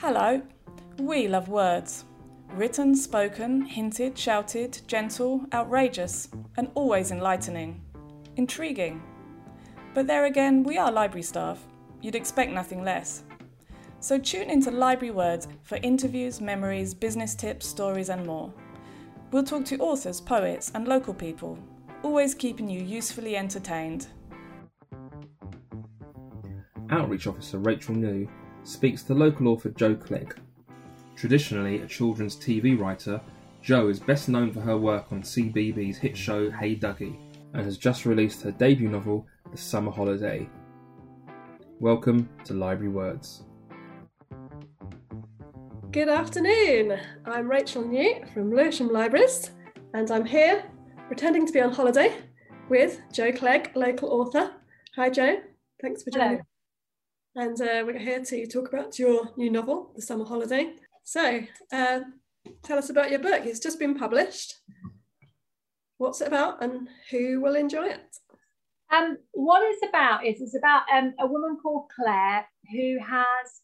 Hello. We love words. Written, spoken, hinted, shouted, gentle, outrageous, and always enlightening. Intriguing. But there again, we are library staff. You'd expect nothing less. So tune into Library Words for interviews, memories, business tips, stories, and more. We'll talk to authors, poets, and local people, always keeping you usefully entertained. Outreach Officer Rachel New speaks to local author Jo Clegg. Traditionally a children's TV writer, Jo is best known for her work on CBeebies hit show Hey Duggee and has just released her debut novel, The Summer Holiday. Welcome to Library Words. Good afternoon. I'm Rachel New from Lewisham Libraries, and I'm here pretending to be on holiday with Jo Clegg, local author. Hi, Jo. Thanks for joining. And uh, we're here to talk about your new novel, The Summer Holiday. So, uh, tell us about your book. It's just been published. What's it about, and who will enjoy it? Um, what it's about is it's about um, a woman called Claire who has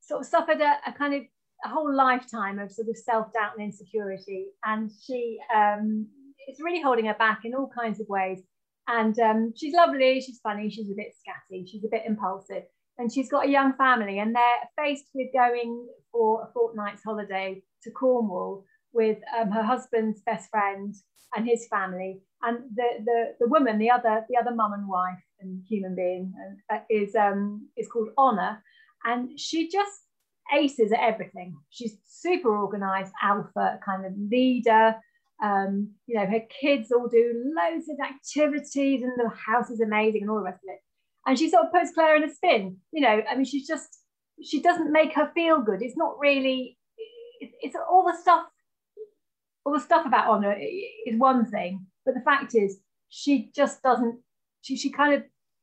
sort of suffered a, a kind of a whole lifetime of sort of self-doubt and insecurity and she um, is really holding her back in all kinds of ways and um, she's lovely she's funny she's a bit scatty she's a bit impulsive and she's got a young family and they're faced with going for a fortnight's holiday to cornwall with um, her husband's best friend and his family and the the, the woman the other the other mum and wife and human being uh, is um is called honor and she just aces at everything. She's super organized, alpha kind of leader. Um, you know, her kids all do loads of activities and the house is amazing and all the rest of it. And she sort of puts Claire in a spin. You know, I mean, she's just, she doesn't make her feel good. It's not really, it's, all the stuff, all the stuff about Honor is one thing, but the fact is, she just doesn't, she, she kind of,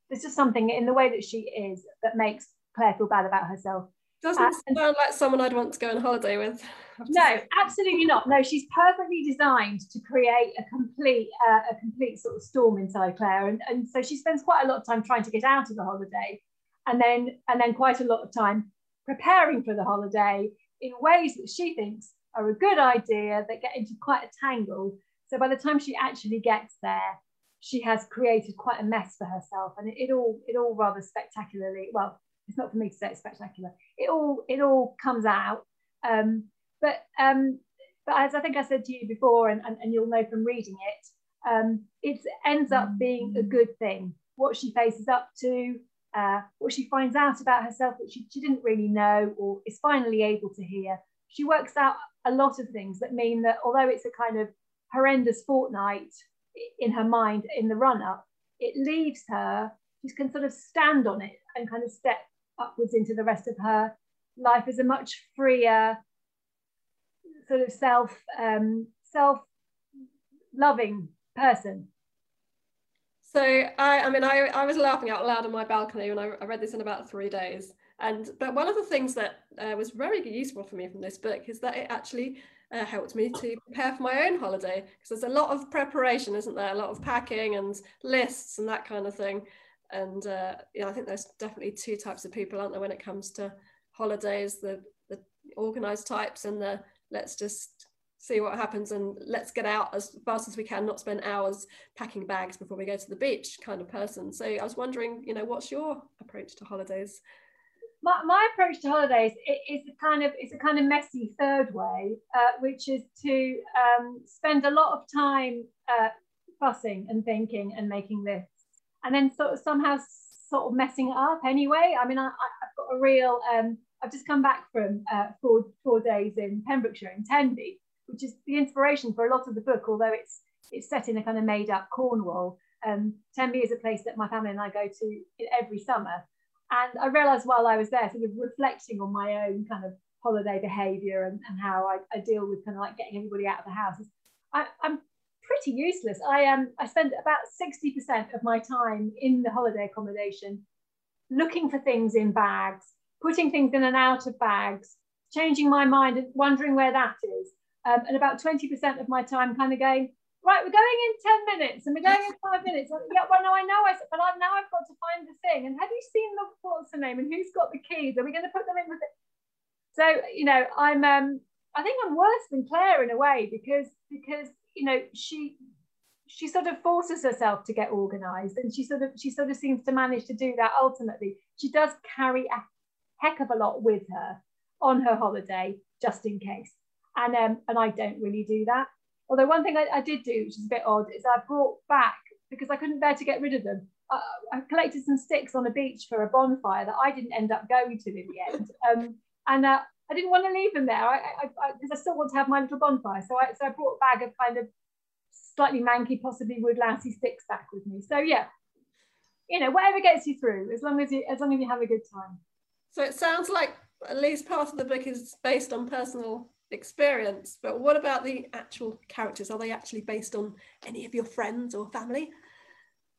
there's just something in the way that she is that makes Claire feel bad about herself. Doesn't uh, sound like someone I'd want to go on holiday with. No, absolutely not. No, she's perfectly designed to create a complete, uh, a complete sort of storm inside Claire, and, and so she spends quite a lot of time trying to get out of the holiday, and then and then quite a lot of time preparing for the holiday in ways that she thinks are a good idea that get into quite a tangle. So by the time she actually gets there, she has created quite a mess for herself, and it, it all it all rather spectacularly well it's not for me to say it's spectacular. It all it all comes out. Um, but um, but as I think I said to you before, and, and, and you'll know from reading it, um, it ends up being a good thing. What she faces up to, uh, what she finds out about herself that she, she didn't really know or is finally able to hear. She works out a lot of things that mean that although it's a kind of horrendous fortnight in her mind in the run up, it leaves her, she can sort of stand on it and kind of step upwards into the rest of her life as a much freer, sort of self um, self loving person. So I, I mean, I, I was laughing out loud on my balcony when I, I read this in about three days. And but one of the things that uh, was very useful for me from this book is that it actually uh, helped me to prepare for my own holiday because there's a lot of preparation, isn't there? A lot of packing and lists and that kind of thing and uh, yeah, I think there's definitely two types of people, aren't there, when it comes to holidays? The the organised types and the let's just see what happens and let's get out as fast as we can, not spend hours packing bags before we go to the beach kind of person. So I was wondering, you know, what's your approach to holidays? My, my approach to holidays is a kind of it's a kind of messy third way, uh, which is to um, spend a lot of time uh, fussing and thinking and making lists and then sort of somehow sort of messing it up anyway. I mean, I, have got a real, um, I've just come back from uh, four, four days in Pembrokeshire in Tenby, which is the inspiration for a lot of the book, although it's it's set in a kind of made up Cornwall. Um, Tenby is a place that my family and I go to every summer. And I realized while I was there, sort of reflecting on my own kind of holiday behavior and, and how I, I, deal with kind of like getting everybody out of the house. I, am pretty useless. I um I spend about 60% of my time in the holiday accommodation looking for things in bags, putting things in and out of bags, changing my mind and wondering where that is. Um, and about 20% of my time kind of going, right, we're going in 10 minutes and we're going in five minutes. yeah, well, no, I know. I but I've, now I've got to find the thing. And have you seen the what's the name and who's got the keys? Are we going to put them in with it? so you know, I'm um, I think I'm worse than Claire in a way because because you know she she sort of forces herself to get organized and she sort of she sort of seems to manage to do that ultimately. She does carry a heck of a lot with her on her holiday just in case. And um and i don't really do that. Although one thing I, I did do which is a bit odd is i brought back because i couldn't bear to get rid of them uh, i collected some sticks on a beach for a bonfire that i didn't end up going to in the end. Um and uh, I didn't want to leave them there because I, I, I, I, still want to have my little bonfire. So I, so I brought a bag of kind of slightly manky, possibly wood lousy sticks back with me. So yeah, you know, whatever gets you through, as long as you as long as you have a good time. So it sounds like at least part of the book is based on personal experience. But what about the actual characters? Are they actually based on any of your friends or family?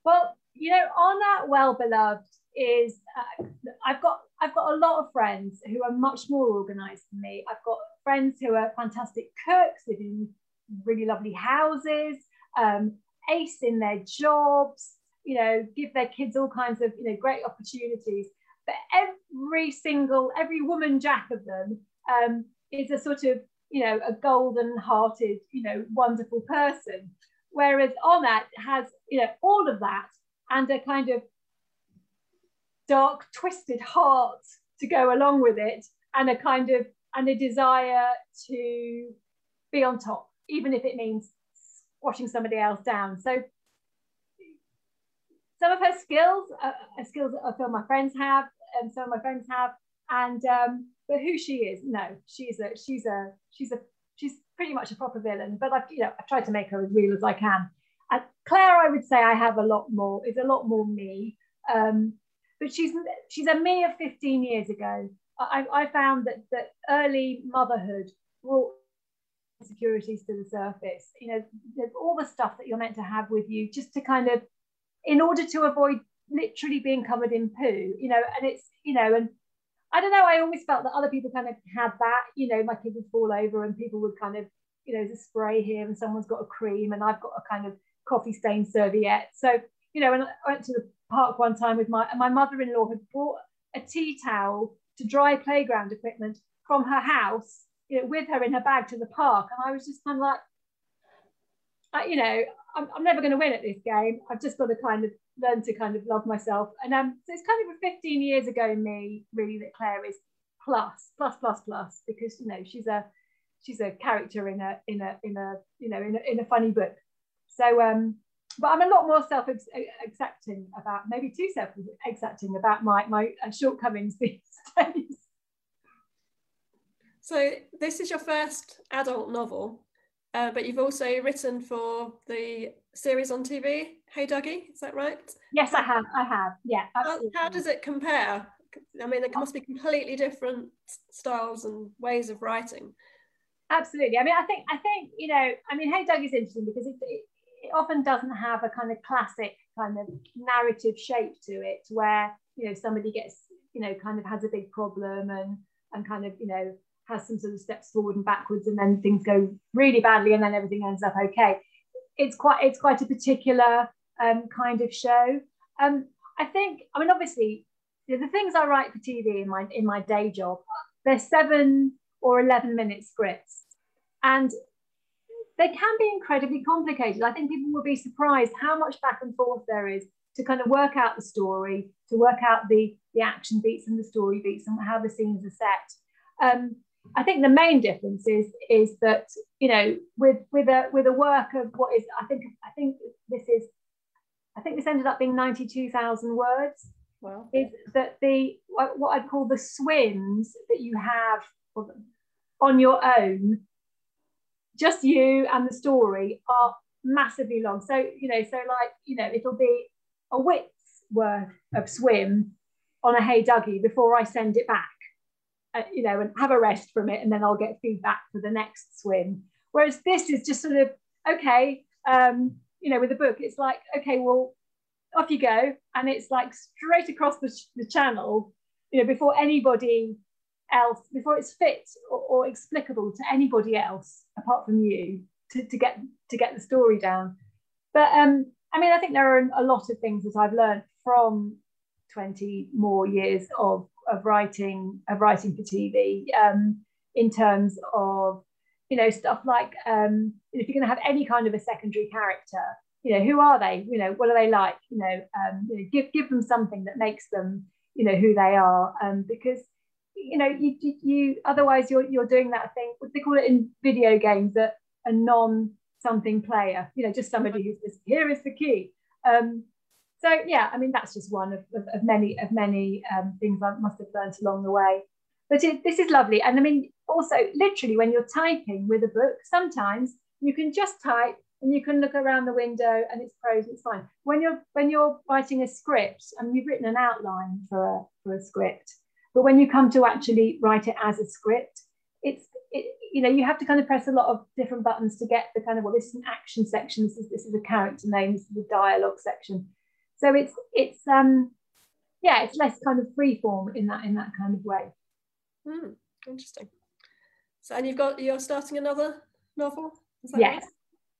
Well, you know, Anna Well Beloved is uh, I've got I've got a lot of friends who are much more organised than me. I've got friends who are fantastic cooks, living in really lovely houses, um, ace in their jobs, you know, give their kids all kinds of, you know, great opportunities. But every single, every woman jack of them um, is a sort of, you know, a golden hearted, you know, wonderful person. Whereas Honor has, you know, all of that and a kind of dark, twisted heart to go along with it and a kind of, and a desire to be on top even if it means squashing somebody else down. So some of her skills are, are skills that I feel my friends have, and some of my friends have, and um, but who she is, no, she's a she's a she's a she's pretty much a proper villain. But I've you know I've tried to make her as real as I can. And Claire, I would say I have a lot more is a lot more me. Um, but she's she's a me of 15 years ago. I, I found that that early motherhood brought insecurities to the surface you know all the stuff that you're meant to have with you just to kind of in order to avoid literally being covered in poo you know and it's you know and I don't know I always felt that other people kind of had that you know my kid would fall over and people would kind of you know there's a spray here and someone's got a cream and I've got a kind of coffee stained serviette so you know and I went to the park one time with my my mother-in-law had brought a tea towel to dry playground equipment from her house you know, with her in her bag to the park. And I was just kind of like, I, you know, I'm, I'm never going to win at this game. I've just got to kind of learn to kind of love myself. And um, so it's kind of a 15 years ago me, really, that Claire is plus, plus, plus, plus, because you know she's a she's a character in a in a in a you know in a, in a funny book. So um, but I'm a lot more self accepting about maybe too self accepting about my my uh, shortcomings these days. So this is your first adult novel, uh, but you've also written for the series on TV, Hey Duggee, is that right? Yes, I have. I have. Yeah. How, how, does it compare? I mean, it must be completely different styles and ways of writing. Absolutely. I mean, I think I think you know, I mean, Hey Duggee is interesting because it, it, it often doesn't have a kind of classic kind of narrative shape to it, where you know somebody gets you know kind of has a big problem and and kind of you know has some sort of steps forward and backwards and then things go really badly and then everything ends up okay. It's quite it's quite a particular um, kind of show. Um, i think i mean obviously the, the things i write for tv in my in my day job they're seven or 11 minute scripts. And they can be incredibly complicated i think people will be surprised how much back and forth there is to kind of work out the story to work out the the action beats and the story beats and how the scenes are set um, I think the main difference is is that you know with with a with a work of what is I think I think this is I think this ended up being ninety two thousand words. Well, is that the what, what I'd call the swims that you have on your own, just you and the story are massively long. So you know, so like you know, it'll be a width's worth of swim on a Hey Duggee before I send it back uh, you know, and have a rest from it, and then I'll get feedback for the next swim. Whereas this is just sort of okay, um, you know, with a book, it's like okay, well, off you go, and it's like straight across the, the channel, you know, before anybody else, before it's fit or, or explicable to anybody else apart from you to, to get to get the story down. But um, I mean, I think there are a lot of things that I've learned from 20 more years of of writing of writing for TV um, in terms of you know stuff like um, if you're going to have any kind of a secondary character, you know who are they? You know what are they like? You know, um, you know give give them something that makes them you know who they are, um, because you know you, you, you otherwise you're you're doing that thing. What they call it in video games that a non something player. You know, just somebody who's just here is the key. Um, so yeah, I mean that's just one of, of, of many of many um, things I must have learned along the way. But it, this is lovely, and I mean also literally when you're typing with a book, sometimes you can just type and you can look around the window and it's prose, it's fine. When you're when you're writing a script, I mean you've written an outline for a for a script, but when you come to actually write it as a script, it's it, you know you have to kind of press a lot of different buttons to get the kind of well this is an action section, this is this is a character name, this is a dialogue section so it's it's um yeah, it's less kind of free form in that in that kind of way. Mm, interesting. So and you've got you're starting another novel? yes,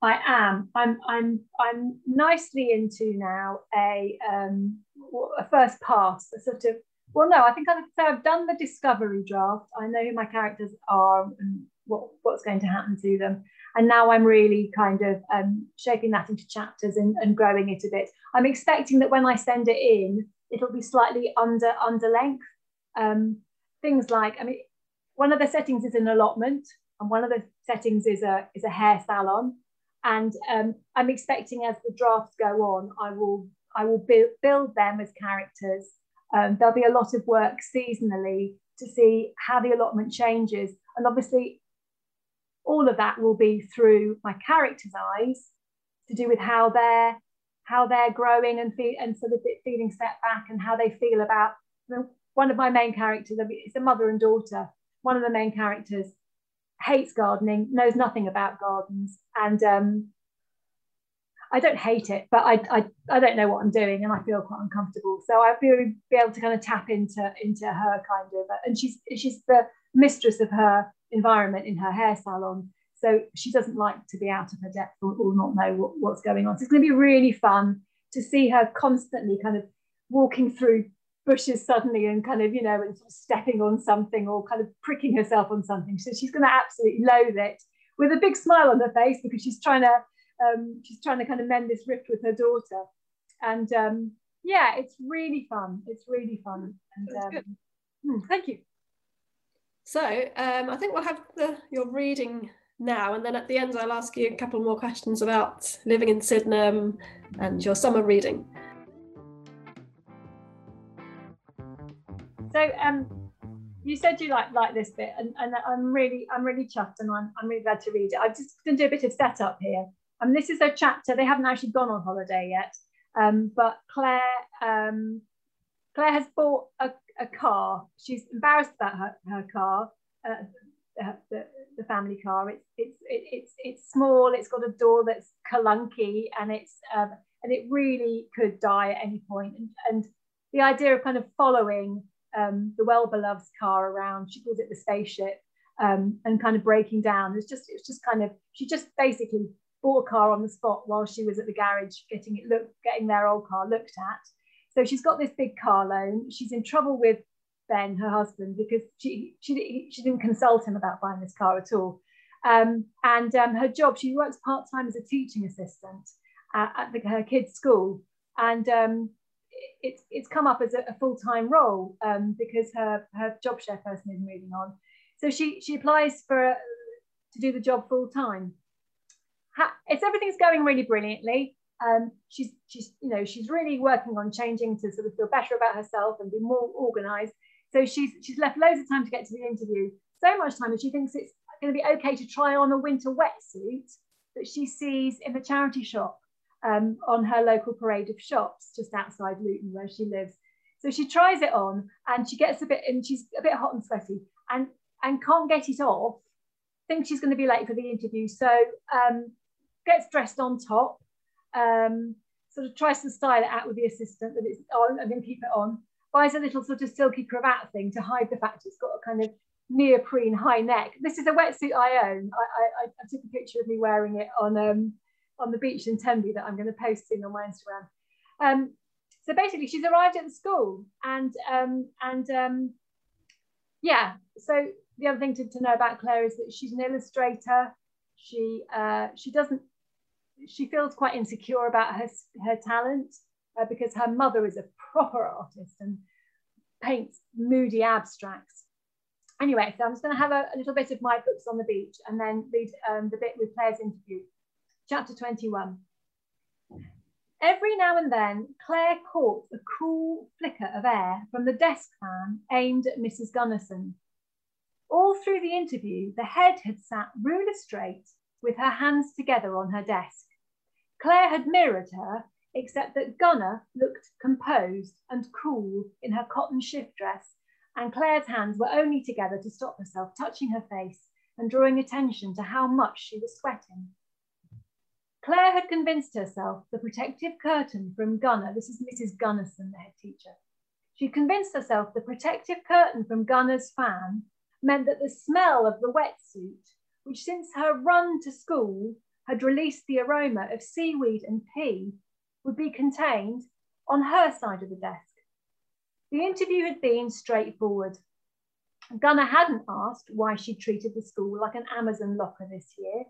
right? I am. I'm I'm I'm nicely into now a um a first pass, a sort of well no, I think I've, so I've done the discovery draft. I know who my characters are and what, what's going to happen to them. And now I'm really kind of um, shaping that into chapters and, and growing it a bit. I'm expecting that when I send it in, it'll be slightly under under length. Um, things like, I mean, one of the settings is an allotment, and one of the settings is a is a hair salon. And um, I'm expecting as the drafts go on, I will I will build, build them as characters. Um, there'll be a lot of work seasonally to see how the allotment changes. And obviously, all of that will be through my character's eyes to do with how they're how they're growing and and sort of feeling set back and how they feel about one of my main characters it's a mother and daughter one of the main characters hates gardening knows nothing about gardens and um, I don't hate it, but I, I, I don't know what I'm doing and I feel quite uncomfortable. So I feel be able to kind of tap into into her kind of, and she's she's the mistress of her environment in her hair salon. So she doesn't like to be out of her depth or, or not know what, what's going on. So it's going to be really fun to see her constantly kind of walking through bushes suddenly and kind of, you know, and sort of stepping on something or kind of pricking herself on something. So she's going to absolutely loathe it with a big smile on her face because she's trying to um, she's trying to kind of mend this rift with her daughter. And um, yeah, it's really fun. It's really fun. And, um, hmm, thank you. So um, I think we'll have the, your reading now, and then at the end, I'll ask you a couple more questions about living in Sydenham and your summer reading. So, um, you said you like like this bit, and, and I'm really I'm really chuffed, and I'm I'm really glad to read it. I'm just going to do a bit of setup here. And this is a chapter. They haven't actually gone on holiday yet, um, but Claire um, Claire has bought a a car. She's embarrassed about her, her car, uh, the, the family car. It's it's it, it's it's small. It's got a door that's clunky, and it's um, and it really could die at any point. And, and the idea of kind of following um, the well beloved's car around, she calls it the spaceship, um, and kind of breaking down. It's just it's just kind of she just basically bought a car on the spot while she was at the garage getting it look getting their old car looked at so she's got this big car loan. She's in trouble with Ben, her husband, because she she, she didn't consult him about buying this car at all. Um, and um, her job, she works part time as a teaching assistant at, at the, her kids' school, and um, it's it's come up as a, a full time role um, because her her job share person is moving on. So she she applies for to do the job full time. It's everything's going really brilliantly. Um, she's she's you know she's really working on changing to sort of feel better about herself and be more organized. So she's she's left loads of time to get to the interview. So much time that she thinks it's going to be okay to try on a winter wetsuit that she sees in the charity shop um, on her local parade of shops just outside Luton where she lives. So she tries it on and she gets a bit and she's a bit hot and sweaty and and can't get it off. Thinks she's going to be late for the interview. So um, gets dressed on top um, sort of tries to style it out with the assistant that it's on and then keep it on. Buys a little sort of silky cravat thing to hide the fact it's got a kind of neoprene high neck. This is a wetsuit I own. I, I, I took a picture of me wearing it on um, on the beach in Tenby that I'm going to post soon on my Instagram. Um, so basically, she's arrived at the school, and um, and um, yeah. So the other thing to, to know about Claire is that she's an illustrator. She uh, she doesn't she feels quite insecure about her her talent uh, because her mother is a proper artist and paints moody abstracts. Anyway, so I'm just going to have a, a, little bit of my books on the beach and then read um, the bit with Claire's interview. Chapter 21. Every now and then, Claire caught a cool flicker of air from the desk fan aimed at Mrs. Gunnison. All through the interview, the head had sat ruler straight with her hands together on her desk. Claire had mirrored her except that Gunner looked composed and cool in her cotton shift dress, and Claire's hands were only together to stop herself touching her face and drawing attention to how much she was sweating. Claire had convinced herself the protective curtain from Gunner, this is Mrs. Gunnison, the head teacher, she convinced herself the protective curtain from Gunner's fan meant that the smell of the wetsuit, which since her run to school had released the aroma of seaweed and pea, would be contained on her side of the desk. The interview had been straightforward. Gunner hadn't asked why she'd treated the school like an Amazon locker this year,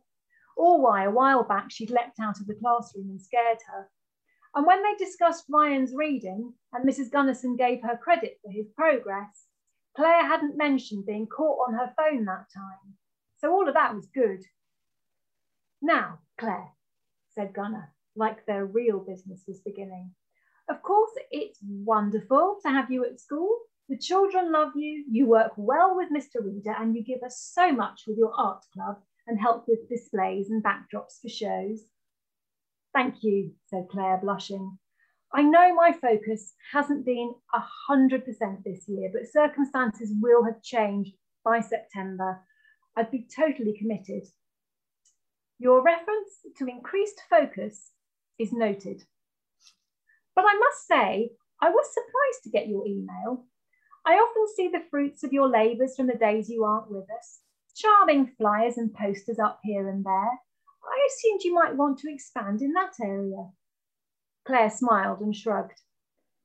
or why a while back she'd leapt out of the classroom and scared her. And when they discussed Ryan's reading and Mrs. Gunnison gave her credit for his progress, Claire hadn't mentioned being caught on her phone that time. So all of that was good. Now, Claire, said Gunner, like their real business was beginning. Of course, it's wonderful to have you at school. The children love you, you work well with Mr. Reader, and you give us so much with your art club and help with displays and backdrops for shows. Thank you, said Claire, blushing. I know my focus hasn't been 100% this year, but circumstances will have changed by September. I'd be totally committed. Your reference to increased focus is noted. But I must say, I was surprised to get your email. I often see the fruits of your labours from the days you aren't with us, charming flyers and posters up here and there. I assumed you might want to expand in that area. Claire smiled and shrugged.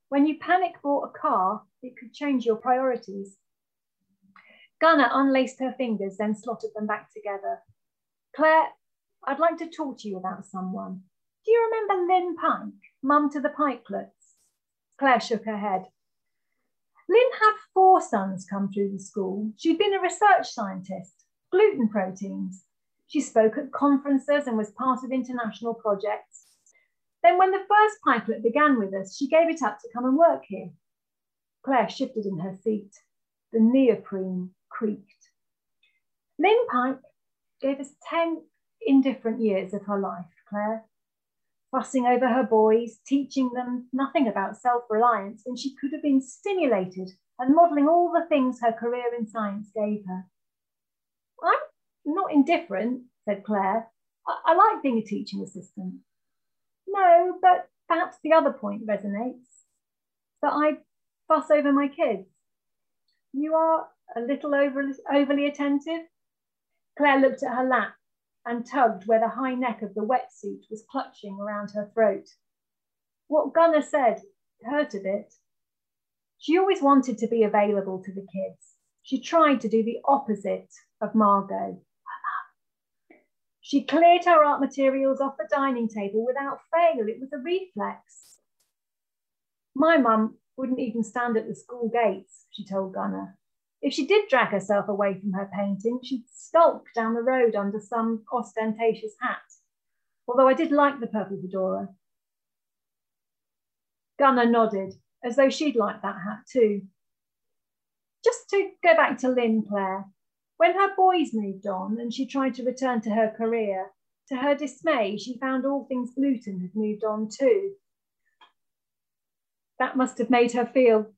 When you panic bought a car, it could change your priorities. Gunner unlaced her fingers, then slotted them back together. Claire, I'd like to talk to you about someone. Do you remember Lynn Pike, mum to the Pikelets? Claire shook her head. Lynn had four sons come through the school. She'd been a research scientist, gluten proteins. She spoke at conferences and was part of international projects. Then, when the first Pikelet began with us, she gave it up to come and work here. Claire shifted in her seat. The neoprene creaked. Lynn Pike gave us 10 indifferent years of her life, Claire fussing over her boys, teaching them nothing about self reliance when she could have been stimulated and modelling all the things her career in science gave her. I'm not indifferent, said Claire. I, I like being a teaching assistant. No, but perhaps the other point resonates that I fuss over my kids. You are a little overly, overly attentive. Claire looked at her lap and tugged where the high neck of the wetsuit was clutching around her throat. What Gunner said hurt a bit. She always wanted to be available to the kids. She tried to do the opposite of Margot. She cleared her art materials off the dining table without fail. It was a reflex. My mum wouldn't even stand at the school gates, she told Gunner. If she did drag herself away from her painting, she'd skulk down the road under some ostentatious hat, although I did like the purple fedora. Gunner nodded, as though she'd like that hat too. Just to go back to Lynn Clare, when her boys moved on and she tried to return to her career, to her dismay, she found all things gluten had moved on too. That must have made her feel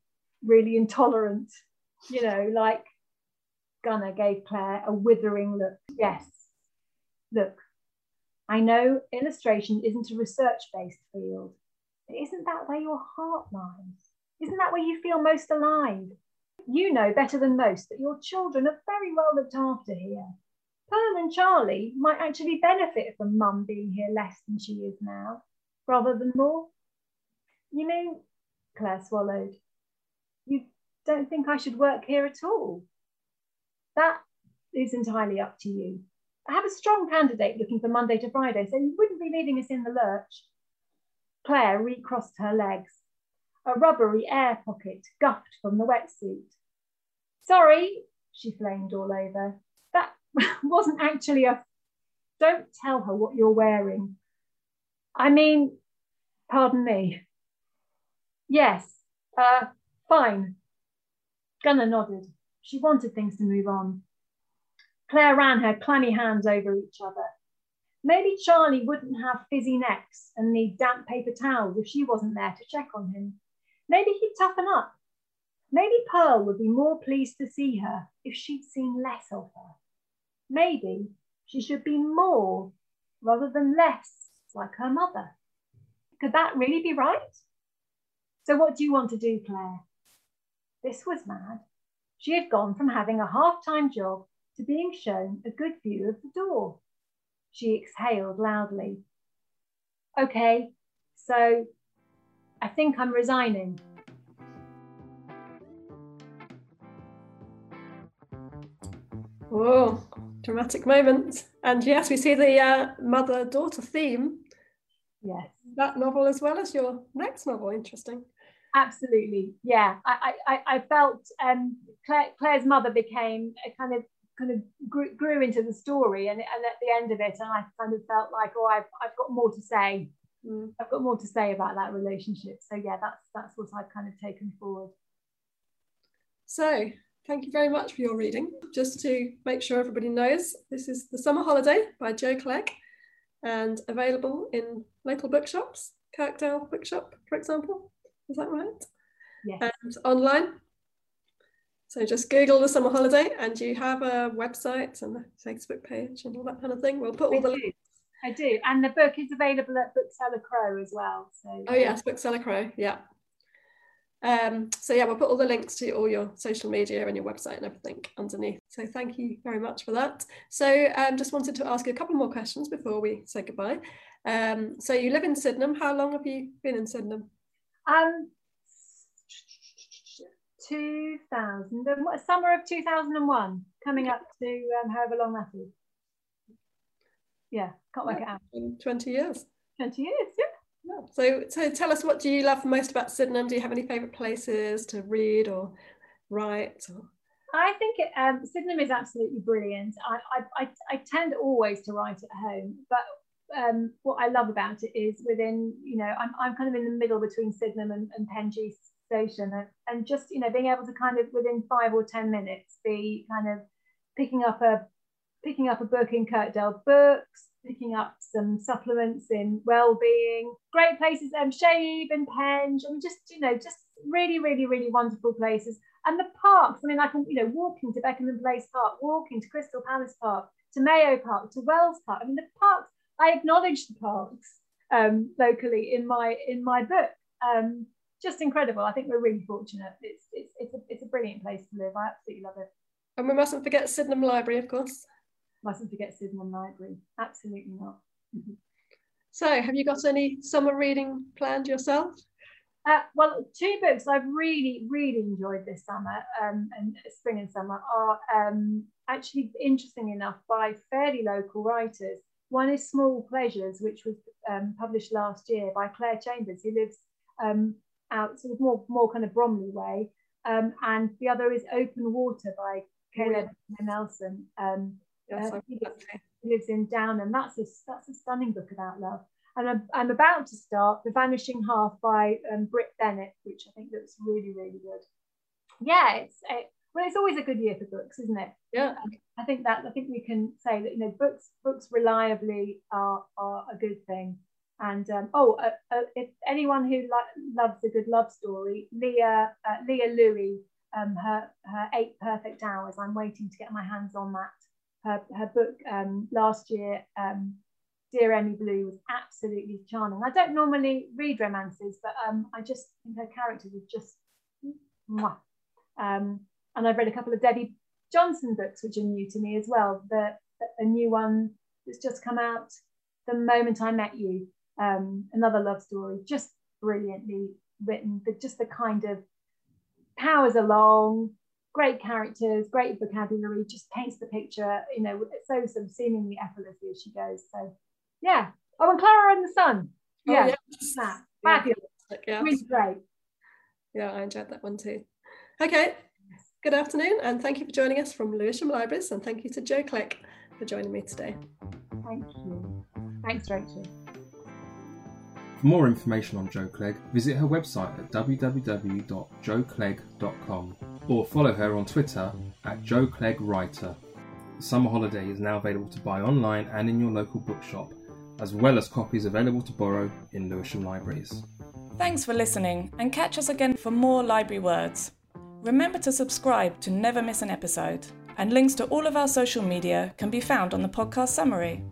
really intolerant you know, like Gunner gave Claire a withering look. Yes, look, I know illustration isn't a research based field, but isn't that where your heart lies? Isn't that where you feel most alive? You know better than most that your children are very well looked after here. Pearl and Charlie might actually benefit from mum being here less than she is now, rather than more. You mean Claire swallowed. Don't think I should work here at all? That is entirely up to you. I have a strong candidate looking for Monday to Friday, so you wouldn't be leaving us in the lurch. Claire recrossed her legs. A rubbery air pocket guffed from the wetsuit. Sorry, she flamed all over. That wasn't actually a. Don't tell her what you're wearing. I mean, pardon me. Yes, uh, fine. Gunner nodded. She wanted things to move on. Claire ran her clammy hands over each other. Maybe Charlie wouldn't have fizzy necks and need damp paper towels if she wasn't there to check on him. Maybe he'd toughen up. Maybe Pearl would be more pleased to see her if she'd seen less of her. Maybe she should be more rather than less like her mother. Could that really be right? So, what do you want to do, Claire? This was mad. She had gone from having a half time job to being shown a good view of the door. She exhaled loudly. Okay, so I think I'm resigning. Whoa, dramatic moment. And yes, we see the uh, mother daughter theme. Yes. That novel as well as your next novel. Interesting. Absolutely. Yeah. I, I, I felt um, Claire, Claire's mother became a kind of kind of grew, grew into the story and, and at the end of it and I kind of felt like oh I've, I've got more to say mm. I've got more to say about that relationship so yeah that's that's what I've kind of taken forward so thank you very much for your reading just to make sure everybody knows this is The Summer Holiday by Jo Clegg and available in local bookshops Kirkdale Bookshop for example is that right yes. and online so just Google the summer holiday and you have a website and a Facebook page and all that kind of thing. We'll put all I the do. links. I do. And the book is available at Bookseller Crow as well. So Oh yes, Bookseller Crow, yeah. Um, so yeah, we'll put all the links to all your social media and your website and everything underneath. So thank you very much for that. So um, just wanted to ask you a couple more questions before we say goodbye. Um, so you live in Sydenham. How long have you been in Sydenham? Um, 2000, summer of 2001, coming up to um, however long that is. Yeah, can't work yeah, it out. 20 years. 20 years, yeah. yeah. So, so tell us, what do you love most about Sydenham? Do you have any favourite places to read or write? Or? I think it, um, Sydenham is absolutely brilliant. I, I, I, I, tend always to write at home, but um, what I love about it is within, you know, I'm, I'm kind of in the middle between Sydenham and, and Penge East station and, and just you know being able to kind of within five or ten minutes be kind of picking up a picking up a book in Kirkdale Books, picking up some supplements in well-being, great places, um, Shabe and Penge, and just you know just really really really wonderful places. And the parks, I mean, I can you know walking to Beckenham Place Park, walking to Crystal Palace Park, to Mayow Park, to Wells Park. I mean, the parks. I acknowledge the parks um, locally in my in my book. Um, just incredible. I think we're really fortunate. It's it's it's a, it's a brilliant place to live. I absolutely love it. And we mustn't forget Sydenham Library, of course. Mustn't forget Sydenham Library. Absolutely not. Mm-hmm. So, have you got any summer reading planned yourself? Uh, well, two books I've really, really enjoyed this summer um, and spring and summer are um, actually, interesting enough, by fairly local writers. One is Small Pleasures, which was um, published last year by Clare Chambers, who lives um, out sort of more more kind of Bromley way. Um, and the other is Open Water by Caleb Nelson. Um, yes, uh, he, lives, in Downham. That's a that's a stunning book about love. And I'm, I'm about to start The Vanishing Half by um, Brit Bennett, which I think looks really really good. Yeah, it's it, well, it's always a good year for books, isn't it? Yeah. I think that I think we can say that you know books books reliably are are a good thing. And um, oh, uh, uh, if anyone who lo- loves a good love story, Lia uh, Lia Louis, um, her her Eight Perfect Hours. I'm waiting to get my hands on that. Her her book um, last year, um, Dear Emmie Blue, was absolutely charming. I don't normally read romances, but um, I just think her characters are just. Mwah. Um, and I've read a couple of Debbie Johnson books, which are new to me as well. The, a new one that's just come out, The Moment I Met You, um, another love story, just brilliantly written, but just the kind of powers along, great characters, great vocabulary, just paints the picture, you know, so sort of seemingly effortlessly as she goes. So, yeah. Oh, and Klara and the Sun. Oh, Yeah, that. Yeah. fabulous. Yeah, Really great. yeah, I enjoyed that one too. Okay, good afternoon, and thank you for joining us from Lewisham Libraries, and thank you to Jo Clegg for joining me today. Thank you. Thanks, Rachel. For more information on Jo Clegg, visit her website at www.joclegg.com or follow her on Twitter at Jo Clegg Writer. The summer holiday is now available to buy online and in your local bookshop, as well as copies available to borrow in Lewisham Libraries. Thanks for listening and catch us again for more library words. Remember to subscribe to never miss an episode, and links to all of our social media can be found on the podcast summary.